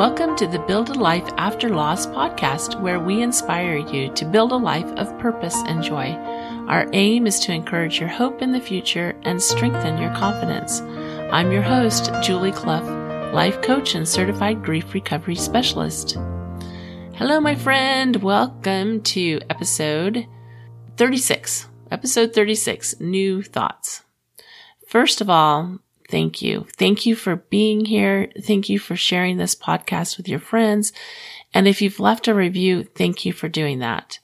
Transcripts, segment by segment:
Welcome to the Build a Life After Loss podcast, where we inspire you to build a life of purpose and joy. Our aim is to encourage your hope in the future and strengthen your confidence. I'm your host, Julie Clough, life coach and certified grief recovery specialist. Hello, my friend. Welcome to episode 36. Episode 36 New Thoughts. First of all, thank you. Thank you for being here. Thank you for sharing this podcast with your friends. And if you've left a review, thank you for doing that.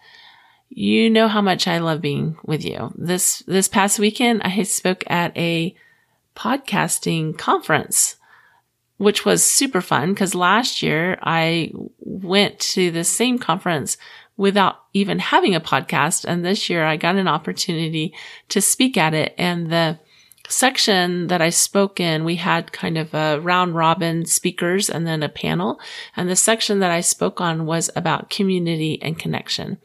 You know how much I love being with you. This, this past weekend, I spoke at a podcasting conference, which was super fun because last year I went to the same conference without even having a podcast. And this year I got an opportunity to speak at it and the section that I spoke in, we had kind of a round robin speakers and then a panel. And the section that I spoke on was about community and connection.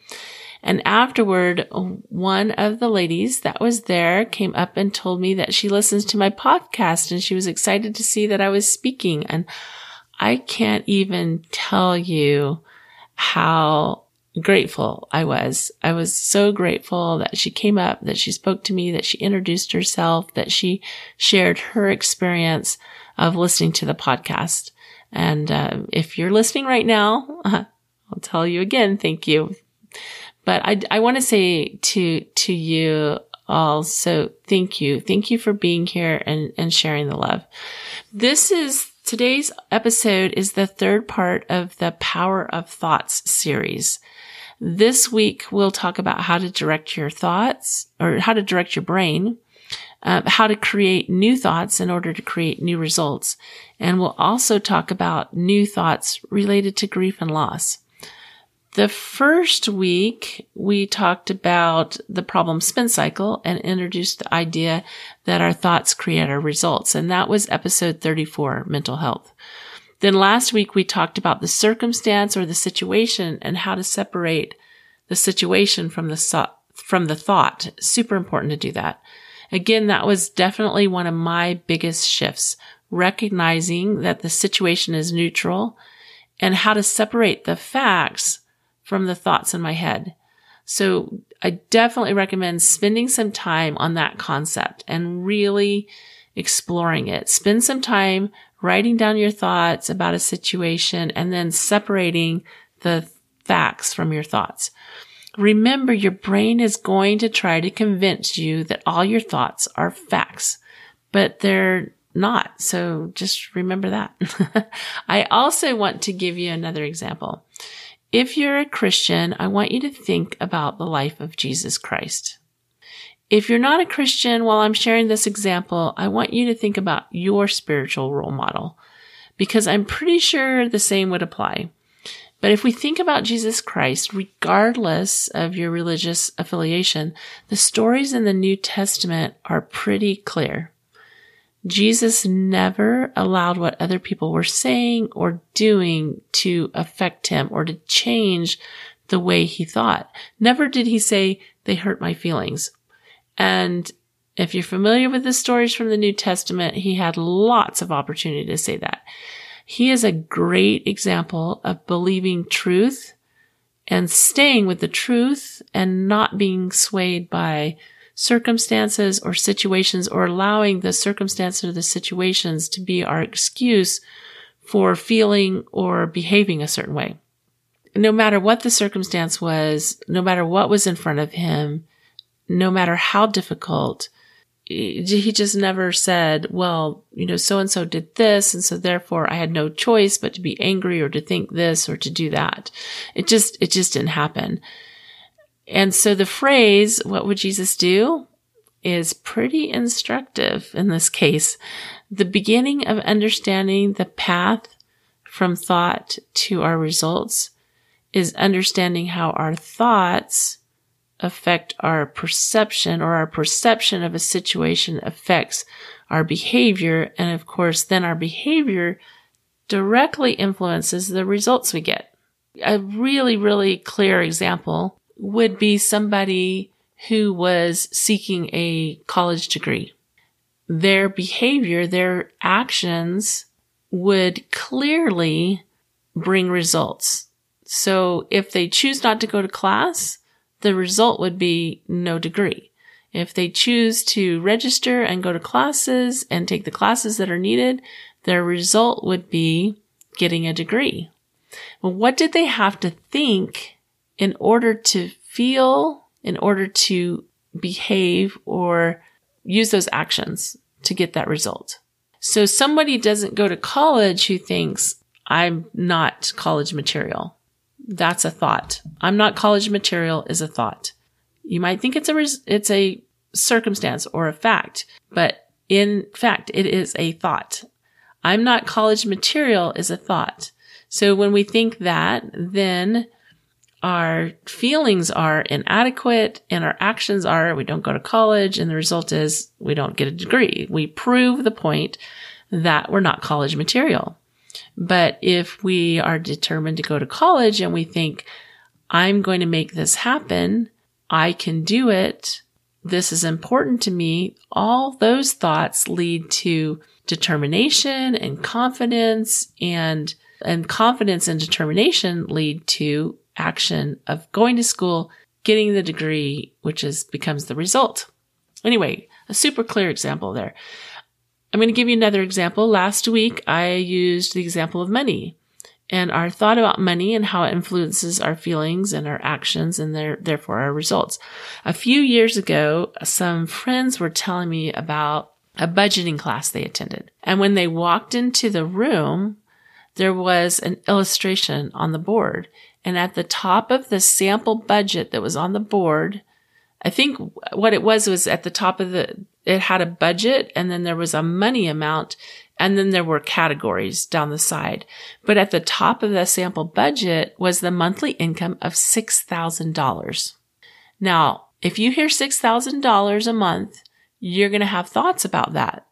And afterward, one of the ladies that was there came up and told me that she listens to my podcast and she was excited to see that I was speaking. And I can't even tell you how grateful I was. I was so grateful that she came up, that she spoke to me, that she introduced herself, that she shared her experience of listening to the podcast. And uh, if you're listening right now, I'll tell you again, thank you. But I, I want to say to to you also, thank you, thank you for being here and and sharing the love. This is today's episode is the third part of the Power of Thoughts series. This week, we'll talk about how to direct your thoughts or how to direct your brain, uh, how to create new thoughts in order to create new results. And we'll also talk about new thoughts related to grief and loss. The first week, we talked about the problem spin cycle and introduced the idea that our thoughts create our results. And that was episode 34, mental health. Then last week we talked about the circumstance or the situation and how to separate the situation from the from the thought. Super important to do that. Again, that was definitely one of my biggest shifts, recognizing that the situation is neutral and how to separate the facts from the thoughts in my head. So I definitely recommend spending some time on that concept and really exploring it. Spend some time writing down your thoughts about a situation and then separating the facts from your thoughts. Remember, your brain is going to try to convince you that all your thoughts are facts, but they're not. So just remember that. I also want to give you another example. If you're a Christian, I want you to think about the life of Jesus Christ. If you're not a Christian, while I'm sharing this example, I want you to think about your spiritual role model because I'm pretty sure the same would apply. But if we think about Jesus Christ, regardless of your religious affiliation, the stories in the New Testament are pretty clear. Jesus never allowed what other people were saying or doing to affect him or to change the way he thought. Never did he say, they hurt my feelings and if you're familiar with the stories from the New Testament, he had lots of opportunity to say that. He is a great example of believing truth and staying with the truth and not being swayed by circumstances or situations or allowing the circumstances or the situations to be our excuse for feeling or behaving a certain way. No matter what the circumstance was, no matter what was in front of him, no matter how difficult, he just never said, well, you know, so and so did this. And so therefore I had no choice but to be angry or to think this or to do that. It just, it just didn't happen. And so the phrase, what would Jesus do? is pretty instructive in this case. The beginning of understanding the path from thought to our results is understanding how our thoughts affect our perception or our perception of a situation affects our behavior. And of course, then our behavior directly influences the results we get. A really, really clear example would be somebody who was seeking a college degree. Their behavior, their actions would clearly bring results. So if they choose not to go to class, the result would be no degree. If they choose to register and go to classes and take the classes that are needed, their result would be getting a degree. Well, what did they have to think in order to feel, in order to behave or use those actions to get that result? So somebody doesn't go to college who thinks I'm not college material. That's a thought. I'm not college material is a thought. You might think it's a, res- it's a circumstance or a fact, but in fact, it is a thought. I'm not college material is a thought. So when we think that, then our feelings are inadequate and our actions are we don't go to college and the result is we don't get a degree. We prove the point that we're not college material. But if we are determined to go to college and we think, I'm going to make this happen, I can do it, this is important to me, all those thoughts lead to determination and confidence and and confidence and determination lead to action of going to school, getting the degree, which is becomes the result. Anyway, a super clear example there. I'm going to give you another example. Last week, I used the example of money and our thought about money and how it influences our feelings and our actions and their, therefore our results. A few years ago, some friends were telling me about a budgeting class they attended. And when they walked into the room, there was an illustration on the board. And at the top of the sample budget that was on the board, I think what it was was at the top of the, it had a budget and then there was a money amount and then there were categories down the side. But at the top of the sample budget was the monthly income of $6,000. Now, if you hear $6,000 a month, you're going to have thoughts about that.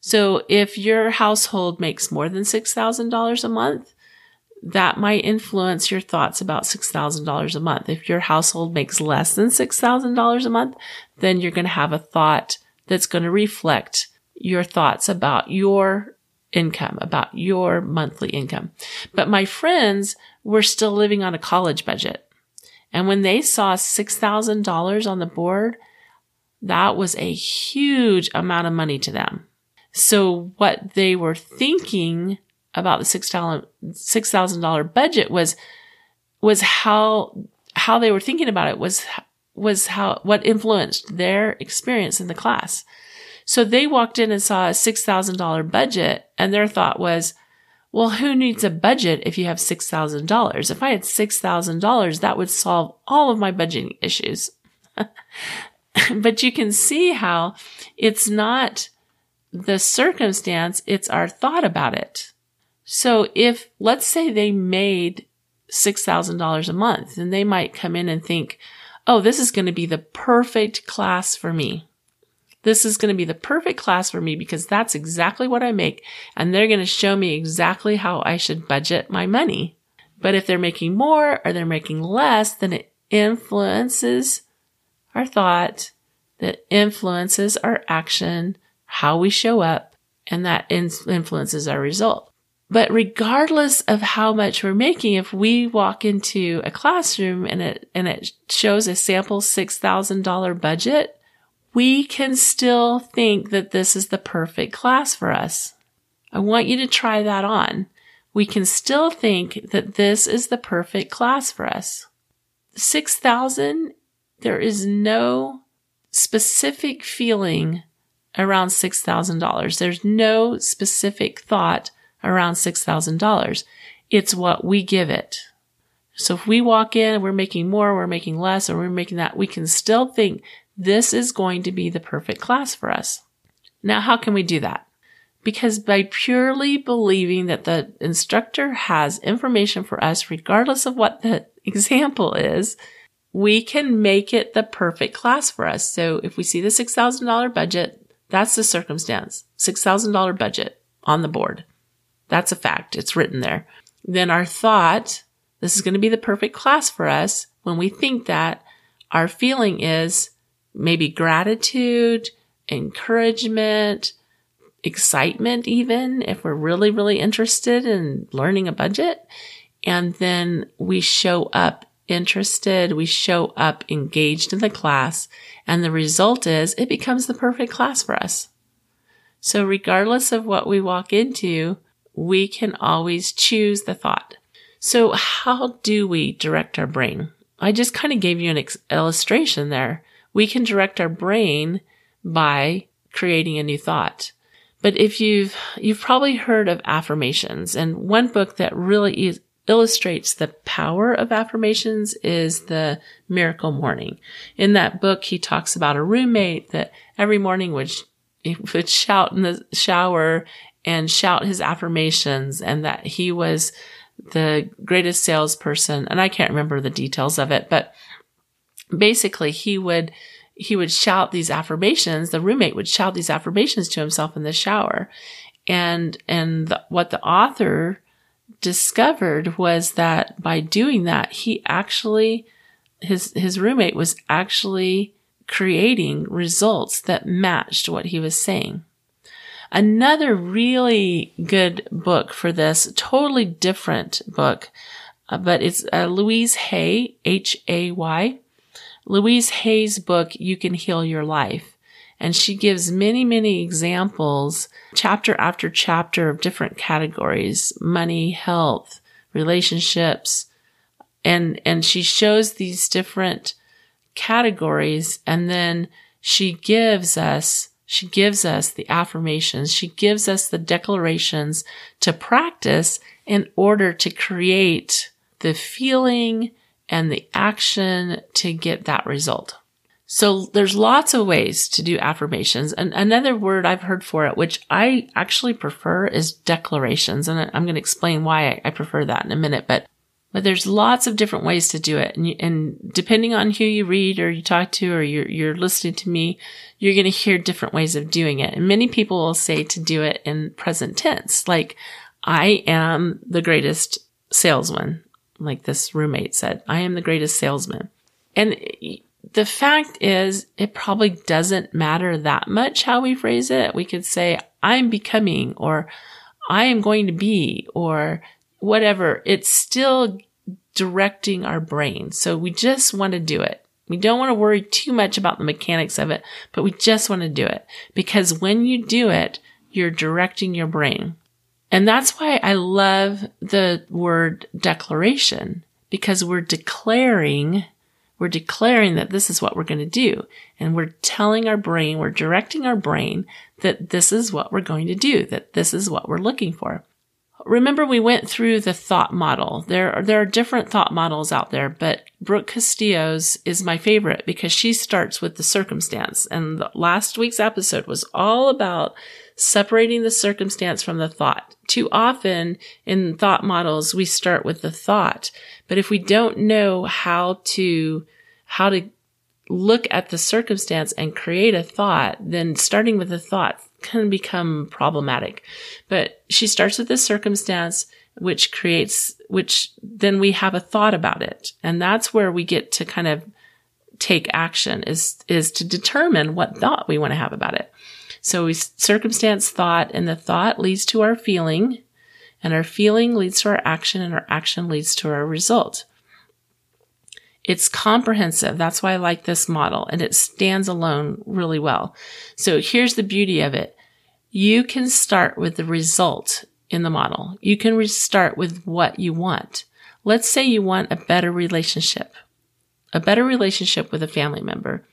So if your household makes more than $6,000 a month, that might influence your thoughts about $6,000 a month. If your household makes less than $6,000 a month, then you're going to have a thought that's going to reflect your thoughts about your income, about your monthly income. But my friends were still living on a college budget. And when they saw $6,000 on the board, that was a huge amount of money to them. So what they were thinking about the $6,000 budget was, was how, how they were thinking about it was, was how, what influenced their experience in the class. So they walked in and saw a $6,000 budget and their thought was, well, who needs a budget if you have $6,000? If I had $6,000, that would solve all of my budgeting issues. but you can see how it's not the circumstance, it's our thought about it. So if, let's say they made $6,000 a month, then they might come in and think, oh, this is going to be the perfect class for me. This is going to be the perfect class for me because that's exactly what I make. And they're going to show me exactly how I should budget my money. But if they're making more or they're making less, then it influences our thought, that influences our action, how we show up, and that influences our result. But regardless of how much we're making, if we walk into a classroom and it, and it shows a sample $6,000 budget, we can still think that this is the perfect class for us. I want you to try that on. We can still think that this is the perfect class for us. 6,000, there is no specific feeling around $6,000. There's no specific thought around $6,000. It's what we give it. So if we walk in, and we're making more, we're making less, or we're making that, we can still think this is going to be the perfect class for us. Now, how can we do that? Because by purely believing that the instructor has information for us, regardless of what the example is, we can make it the perfect class for us. So if we see the $6,000 budget, that's the circumstance. $6,000 budget on the board. That's a fact. It's written there. Then our thought, this is going to be the perfect class for us. When we think that, our feeling is maybe gratitude, encouragement, excitement, even if we're really, really interested in learning a budget. And then we show up interested, we show up engaged in the class, and the result is it becomes the perfect class for us. So regardless of what we walk into, we can always choose the thought. So how do we direct our brain? I just kind of gave you an ex- illustration there. We can direct our brain by creating a new thought. But if you've, you've probably heard of affirmations and one book that really is, illustrates the power of affirmations is the miracle morning. In that book, he talks about a roommate that every morning would, would shout in the shower and shout his affirmations and that he was the greatest salesperson. And I can't remember the details of it, but basically he would he would shout these affirmations. The roommate would shout these affirmations to himself in the shower. And, and the, what the author discovered was that by doing that, he actually, his, his roommate was actually creating results that matched what he was saying. Another really good book for this, totally different book, uh, but it's uh, Louise Hay, H-A-Y. Louise Hay's book, You Can Heal Your Life. And she gives many, many examples, chapter after chapter of different categories, money, health, relationships. And, and she shows these different categories and then she gives us, she gives us the affirmations. She gives us the declarations to practice in order to create the feeling and the action to get that result. So there's lots of ways to do affirmations. And another word I've heard for it, which I actually prefer is declarations. And I'm going to explain why I prefer that in a minute, but but there's lots of different ways to do it. And, and depending on who you read or you talk to or you're, you're listening to me, you're going to hear different ways of doing it. And many people will say to do it in present tense, like, I am the greatest salesman like this roommate said, I am the greatest salesman. And the fact is, it probably doesn't matter that much how we phrase it. We could say, I'm becoming, or I am going to be, or whatever. It's still directing our brain. So we just want to do it. We don't want to worry too much about the mechanics of it, but we just want to do it because when you do it, you're directing your brain. And that's why I love the word declaration because we're declaring, we're declaring that this is what we're going to do. And we're telling our brain, we're directing our brain that this is what we're going to do, that this is what we're looking for. Remember we went through the thought model. There are, there are different thought models out there, but Brooke Castillo's is my favorite because she starts with the circumstance. And last week's episode was all about separating the circumstance from the thought. Too often in thought models, we start with the thought. But if we don't know how to, how to look at the circumstance and create a thought, then starting with the thought can become problematic. But she starts with this circumstance, which creates, which then we have a thought about it. And that's where we get to kind of take action is, is to determine what thought we want to have about it. So we circumstance thought and the thought leads to our feeling and our feeling leads to our action and our action leads to our result. It's comprehensive. That's why I like this model and it stands alone really well. So here's the beauty of it. You can start with the result in the model. You can start with what you want. Let's say you want a better relationship, a better relationship with a family member.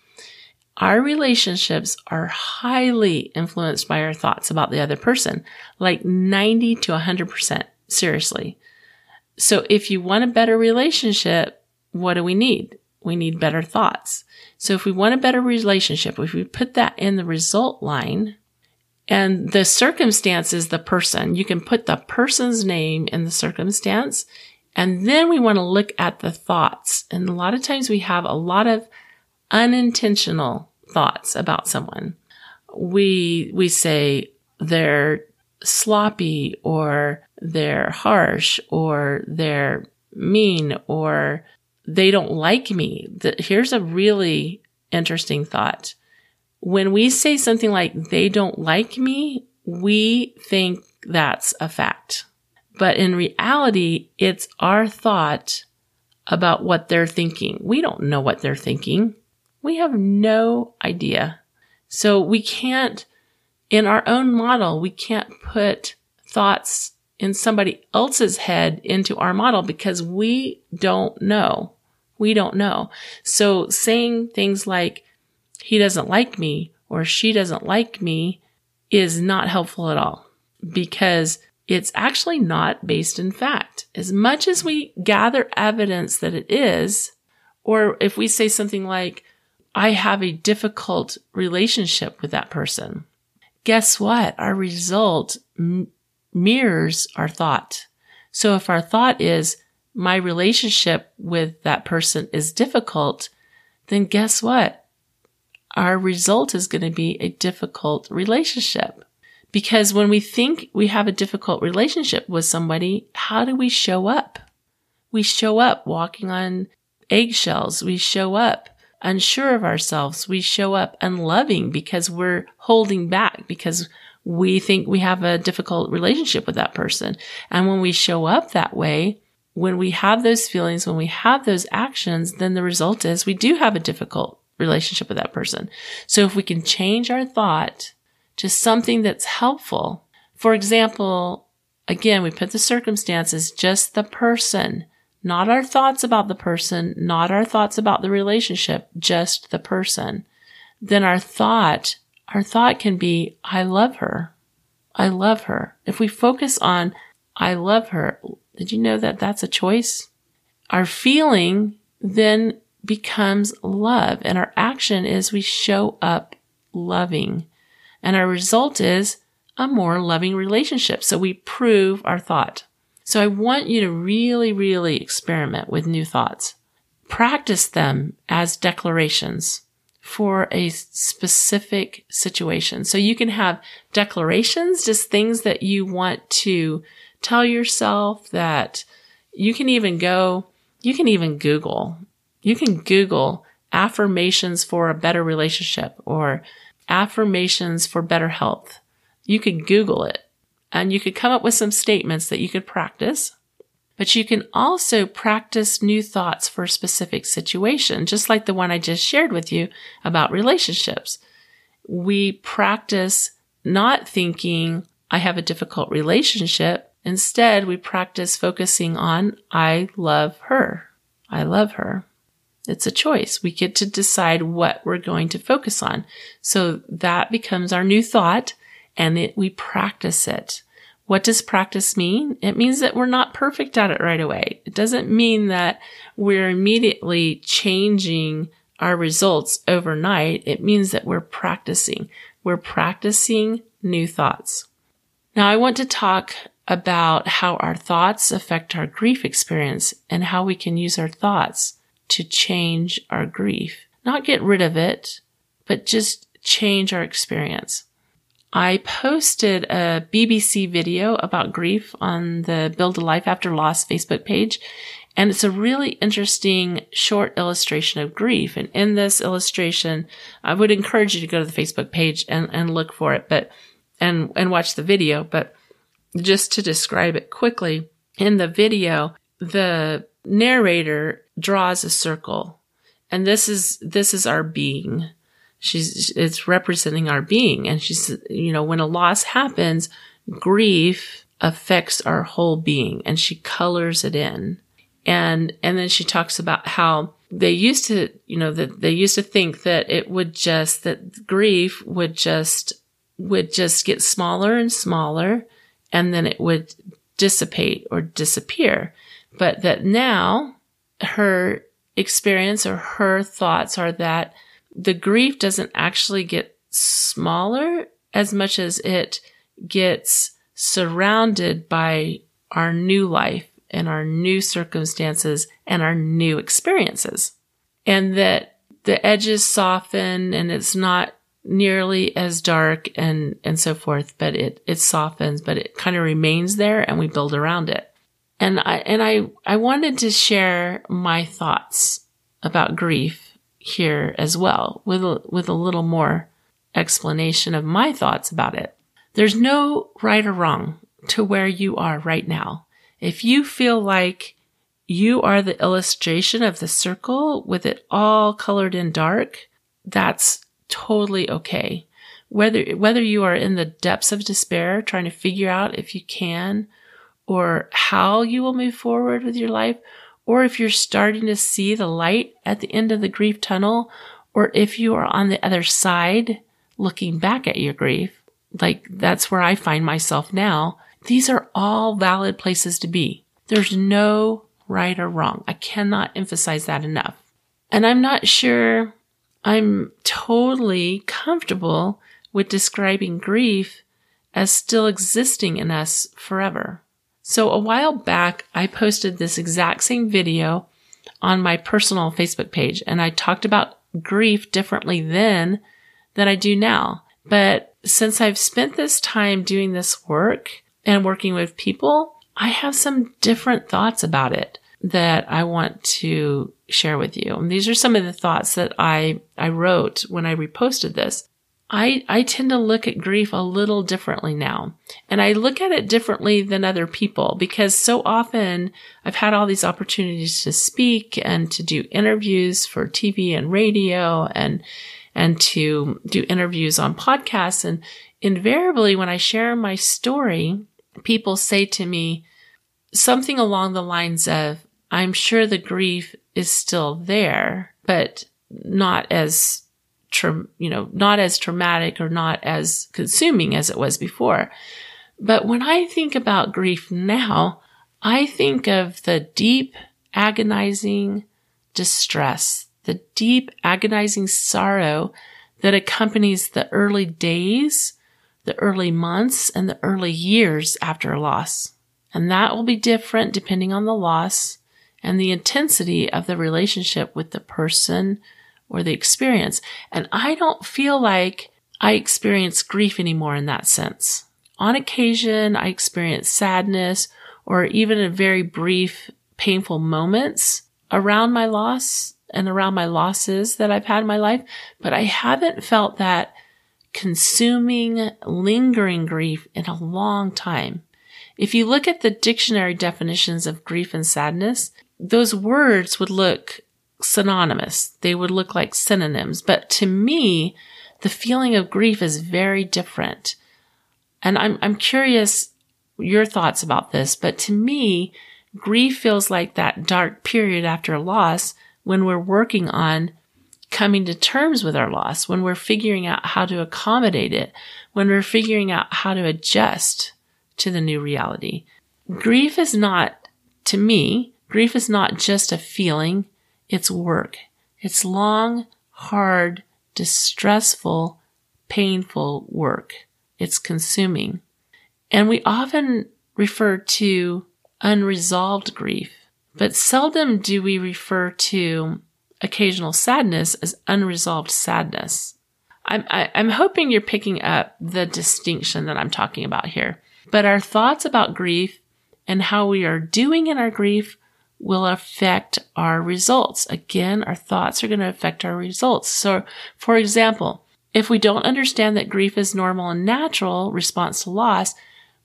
Our relationships are highly influenced by our thoughts about the other person, like 90 to 100%. Seriously. So if you want a better relationship, what do we need? We need better thoughts. So if we want a better relationship, if we put that in the result line and the circumstance is the person, you can put the person's name in the circumstance. And then we want to look at the thoughts. And a lot of times we have a lot of unintentional thoughts about someone. We, we say they're sloppy or they're harsh or they're mean or they don't like me. Here's a really interesting thought. When we say something like they don't like me, we think that's a fact. But in reality, it's our thought about what they're thinking. We don't know what they're thinking. We have no idea. So we can't, in our own model, we can't put thoughts in somebody else's head into our model because we don't know. We don't know. So saying things like, he doesn't like me or she doesn't like me is not helpful at all because it's actually not based in fact. As much as we gather evidence that it is, or if we say something like, I have a difficult relationship with that person, guess what? Our result m- mirrors our thought. So if our thought is, my relationship with that person is difficult, then guess what? Our result is going to be a difficult relationship. Because when we think we have a difficult relationship with somebody, how do we show up? We show up walking on eggshells. We show up unsure of ourselves. We show up unloving because we're holding back because we think we have a difficult relationship with that person. And when we show up that way, when we have those feelings, when we have those actions, then the result is we do have a difficult relationship with that person. So if we can change our thought to something that's helpful. For example, again, we put the circumstances, just the person, not our thoughts about the person, not our thoughts about the relationship, just the person. Then our thought, our thought can be, I love her. I love her. If we focus on, I love her, did you know that that's a choice? Our feeling then becomes love and our action is we show up loving. And our result is a more loving relationship. So we prove our thought. So I want you to really, really experiment with new thoughts. Practice them as declarations for a specific situation. So you can have declarations, just things that you want to tell yourself that you can even go, you can even Google, you can Google affirmations for a better relationship or affirmations for better health. You could Google it and you could come up with some statements that you could practice. But you can also practice new thoughts for a specific situation, just like the one I just shared with you about relationships. We practice not thinking, I have a difficult relationship. Instead, we practice focusing on, I love her. I love her. It's a choice. We get to decide what we're going to focus on. So that becomes our new thought and it, we practice it. What does practice mean? It means that we're not perfect at it right away. It doesn't mean that we're immediately changing our results overnight. It means that we're practicing. We're practicing new thoughts. Now I want to talk about how our thoughts affect our grief experience and how we can use our thoughts to change our grief. Not get rid of it, but just change our experience. I posted a BBC video about grief on the Build a Life After Loss Facebook page. And it's a really interesting short illustration of grief. And in this illustration, I would encourage you to go to the Facebook page and, and look for it, but, and, and watch the video. But just to describe it quickly, in the video, the narrator draws a circle. And this is, this is our being. She's, it's representing our being. And she's, you know, when a loss happens, grief affects our whole being and she colors it in. And, and then she talks about how they used to, you know, that they used to think that it would just, that grief would just, would just get smaller and smaller and then it would dissipate or disappear. But that now her experience or her thoughts are that the grief doesn't actually get smaller as much as it gets surrounded by our new life and our new circumstances and our new experiences. And that the edges soften and it's not nearly as dark and, and so forth, but it, it softens, but it kind of remains there and we build around it. And I, and I, I wanted to share my thoughts about grief here as well with a, with a little more explanation of my thoughts about it. There's no right or wrong to where you are right now. If you feel like you are the illustration of the circle with it all colored in dark, that's totally okay. Whether, whether you are in the depths of despair trying to figure out if you can or how you will move forward with your life, or if you're starting to see the light at the end of the grief tunnel, or if you are on the other side looking back at your grief, like that's where I find myself now. These are all valid places to be. There's no right or wrong. I cannot emphasize that enough. And I'm not sure I'm totally comfortable with describing grief as still existing in us forever. So a while back, I posted this exact same video on my personal Facebook page and I talked about grief differently then than I do now. But since I've spent this time doing this work and working with people, I have some different thoughts about it that I want to share with you. And these are some of the thoughts that I, I wrote when I reposted this. I, I tend to look at grief a little differently now. And I look at it differently than other people because so often I've had all these opportunities to speak and to do interviews for TV and radio and, and to do interviews on podcasts. And invariably when I share my story, people say to me something along the lines of, I'm sure the grief is still there, but not as tra- you know, not as traumatic or not as consuming as it was before. But when I think about grief now, I think of the deep, agonizing distress, the deep, agonizing sorrow that accompanies the early days, the early months, and the early years after a loss. And that will be different depending on the loss and the intensity of the relationship with the person or the experience. And I don't feel like I experience grief anymore in that sense. On occasion, I experience sadness or even in very brief, painful moments around my loss and around my losses that I've had in my life, but I haven't felt that consuming, lingering grief in a long time. If you look at the dictionary definitions of grief and sadness, those words would look synonymous. They would look like synonyms. But to me, the feeling of grief is very different. And I'm, I'm curious your thoughts about this, but to me, grief feels like that dark period after a loss when we're working on coming to terms with our loss, when we're figuring out how to accommodate it, when we're figuring out how to adjust to the new reality. Grief is not, to me, grief is not just a feeling. It's work. It's long, hard, distressful, painful work. It's consuming. And we often refer to unresolved grief, but seldom do we refer to occasional sadness as unresolved sadness. I'm, I, am i am hoping you're picking up the distinction that I'm talking about here. But our thoughts about grief and how we are doing in our grief will affect our results. Again, our thoughts are going to affect our results. So, for example, if we don't understand that grief is normal and natural response to loss,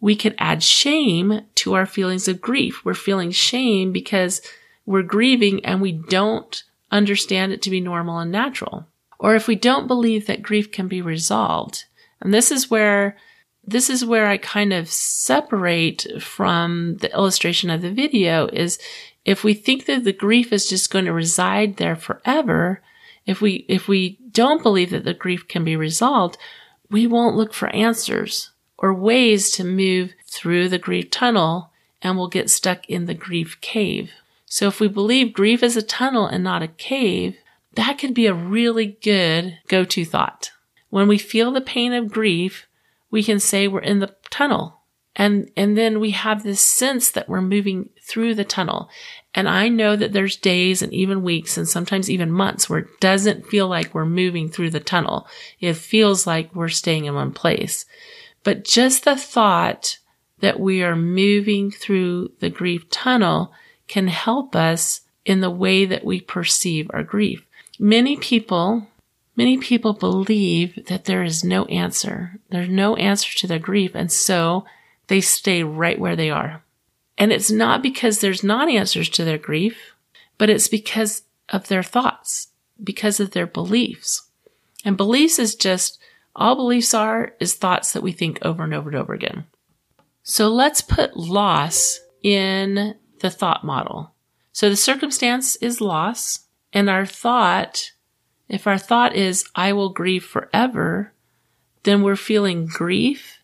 we could add shame to our feelings of grief. We're feeling shame because we're grieving and we don't understand it to be normal and natural. Or if we don't believe that grief can be resolved. And this is where this is where I kind of separate from the illustration of the video is if we think that the grief is just going to reside there forever, if we, if we don't believe that the grief can be resolved, we won't look for answers or ways to move through the grief tunnel and we'll get stuck in the grief cave. So if we believe grief is a tunnel and not a cave, that could be a really good go-to thought. When we feel the pain of grief, we can say we're in the tunnel and, and then we have this sense that we're moving through the tunnel. And I know that there's days and even weeks and sometimes even months where it doesn't feel like we're moving through the tunnel. It feels like we're staying in one place. But just the thought that we are moving through the grief tunnel can help us in the way that we perceive our grief. Many people Many people believe that there is no answer. There's no answer to their grief. And so they stay right where they are. And it's not because there's not answers to their grief, but it's because of their thoughts, because of their beliefs. And beliefs is just all beliefs are is thoughts that we think over and over and over again. So let's put loss in the thought model. So the circumstance is loss and our thought if our thought is, I will grieve forever, then we're feeling grief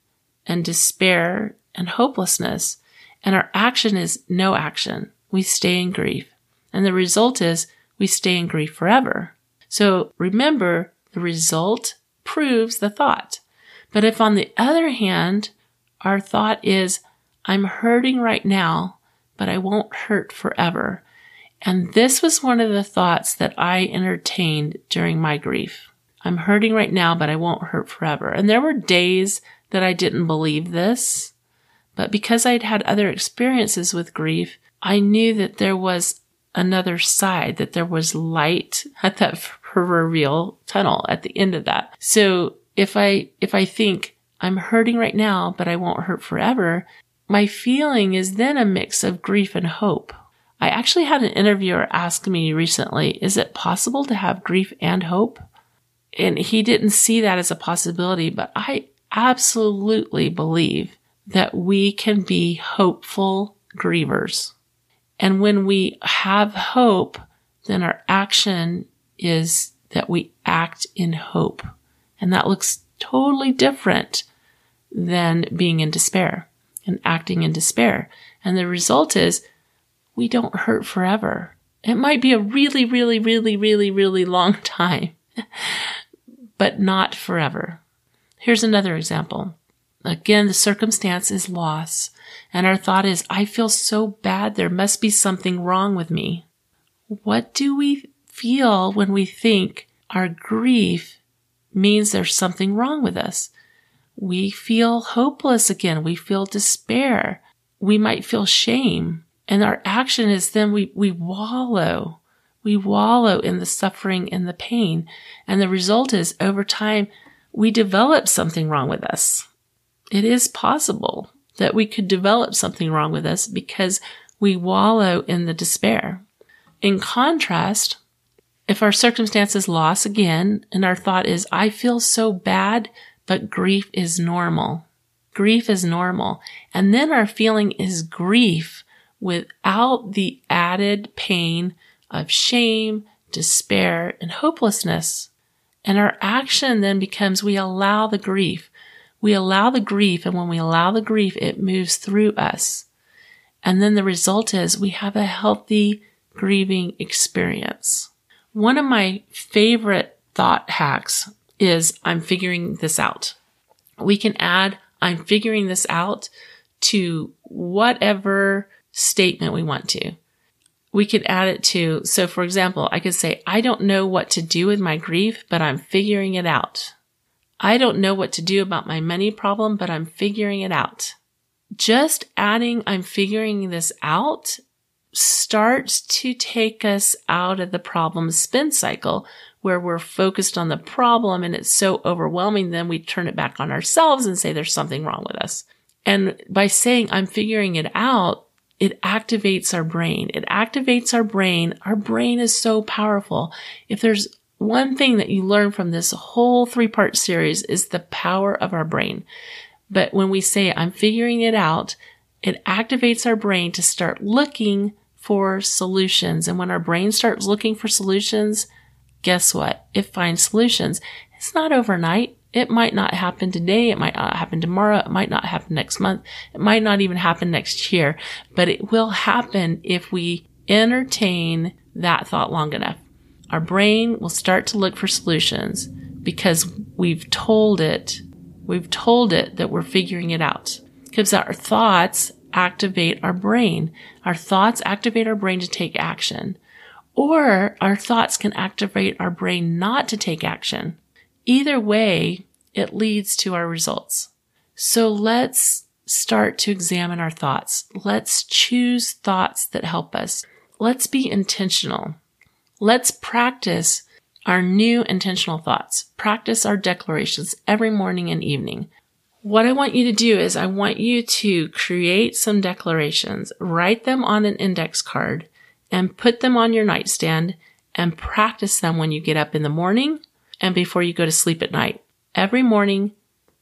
and despair and hopelessness. And our action is no action. We stay in grief. And the result is we stay in grief forever. So remember, the result proves the thought. But if on the other hand, our thought is, I'm hurting right now, but I won't hurt forever. And this was one of the thoughts that I entertained during my grief. I'm hurting right now, but I won't hurt forever. And there were days that I didn't believe this. But because I'd had other experiences with grief, I knew that there was another side, that there was light at that proverbial tunnel at the end of that. So if I, if I think I'm hurting right now, but I won't hurt forever, my feeling is then a mix of grief and hope. I actually had an interviewer ask me recently, is it possible to have grief and hope? And he didn't see that as a possibility, but I absolutely believe that we can be hopeful grievers. And when we have hope, then our action is that we act in hope. And that looks totally different than being in despair and acting in despair. And the result is we don't hurt forever. It might be a really, really, really, really, really long time, but not forever. Here's another example. Again, the circumstance is loss, and our thought is, I feel so bad, there must be something wrong with me. What do we feel when we think our grief means there's something wrong with us? We feel hopeless again. We feel despair. We might feel shame. And our action is then we, we wallow. We wallow in the suffering and the pain. And the result is over time, we develop something wrong with us. It is possible that we could develop something wrong with us because we wallow in the despair. In contrast, if our circumstance is loss again and our thought is, I feel so bad, but grief is normal. Grief is normal. And then our feeling is grief without the added pain of shame, despair, and hopelessness. And our action then becomes we allow the grief. We allow the grief, and when we allow the grief, it moves through us. And then the result is we have a healthy grieving experience. One of my favorite thought hacks is I'm figuring this out. We can add I'm figuring this out to whatever statement we want to. We could add it to, so for example, I could say, I don't know what to do with my grief, but I'm figuring it out. I don't know what to do about my money problem, but I'm figuring it out. Just adding, I'm figuring this out starts to take us out of the problem spin cycle where we're focused on the problem and it's so overwhelming. Then we turn it back on ourselves and say there's something wrong with us. And by saying I'm figuring it out, it activates our brain. It activates our brain. Our brain is so powerful. If there's one thing that you learn from this whole three part series is the power of our brain. But when we say, I'm figuring it out, it activates our brain to start looking for solutions. And when our brain starts looking for solutions, guess what? It finds solutions. It's not overnight. It might not happen today. It might not happen tomorrow. It might not happen next month. It might not even happen next year, but it will happen if we entertain that thought long enough. Our brain will start to look for solutions because we've told it, we've told it that we're figuring it out. Because our thoughts activate our brain. Our thoughts activate our brain to take action. Or our thoughts can activate our brain not to take action. Either way, it leads to our results. So let's start to examine our thoughts. Let's choose thoughts that help us. Let's be intentional. Let's practice our new intentional thoughts. Practice our declarations every morning and evening. What I want you to do is I want you to create some declarations, write them on an index card and put them on your nightstand and practice them when you get up in the morning and before you go to sleep at night. Every morning,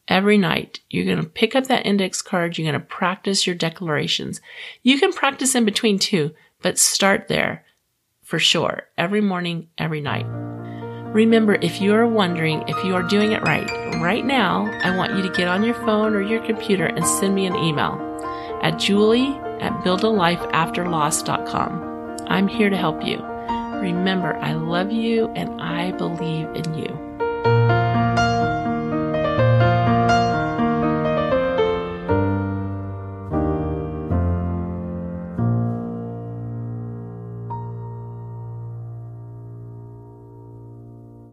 every night, you're going to pick up that index card. You're going to practice your declarations. You can practice in between too, but start there for sure. Every morning, every night. Remember, if you are wondering if you are doing it right, right now, I want you to get on your phone or your computer and send me an email at julie at buildalifeafterloss.com. I'm here to help you. Remember, I love you and I believe in you.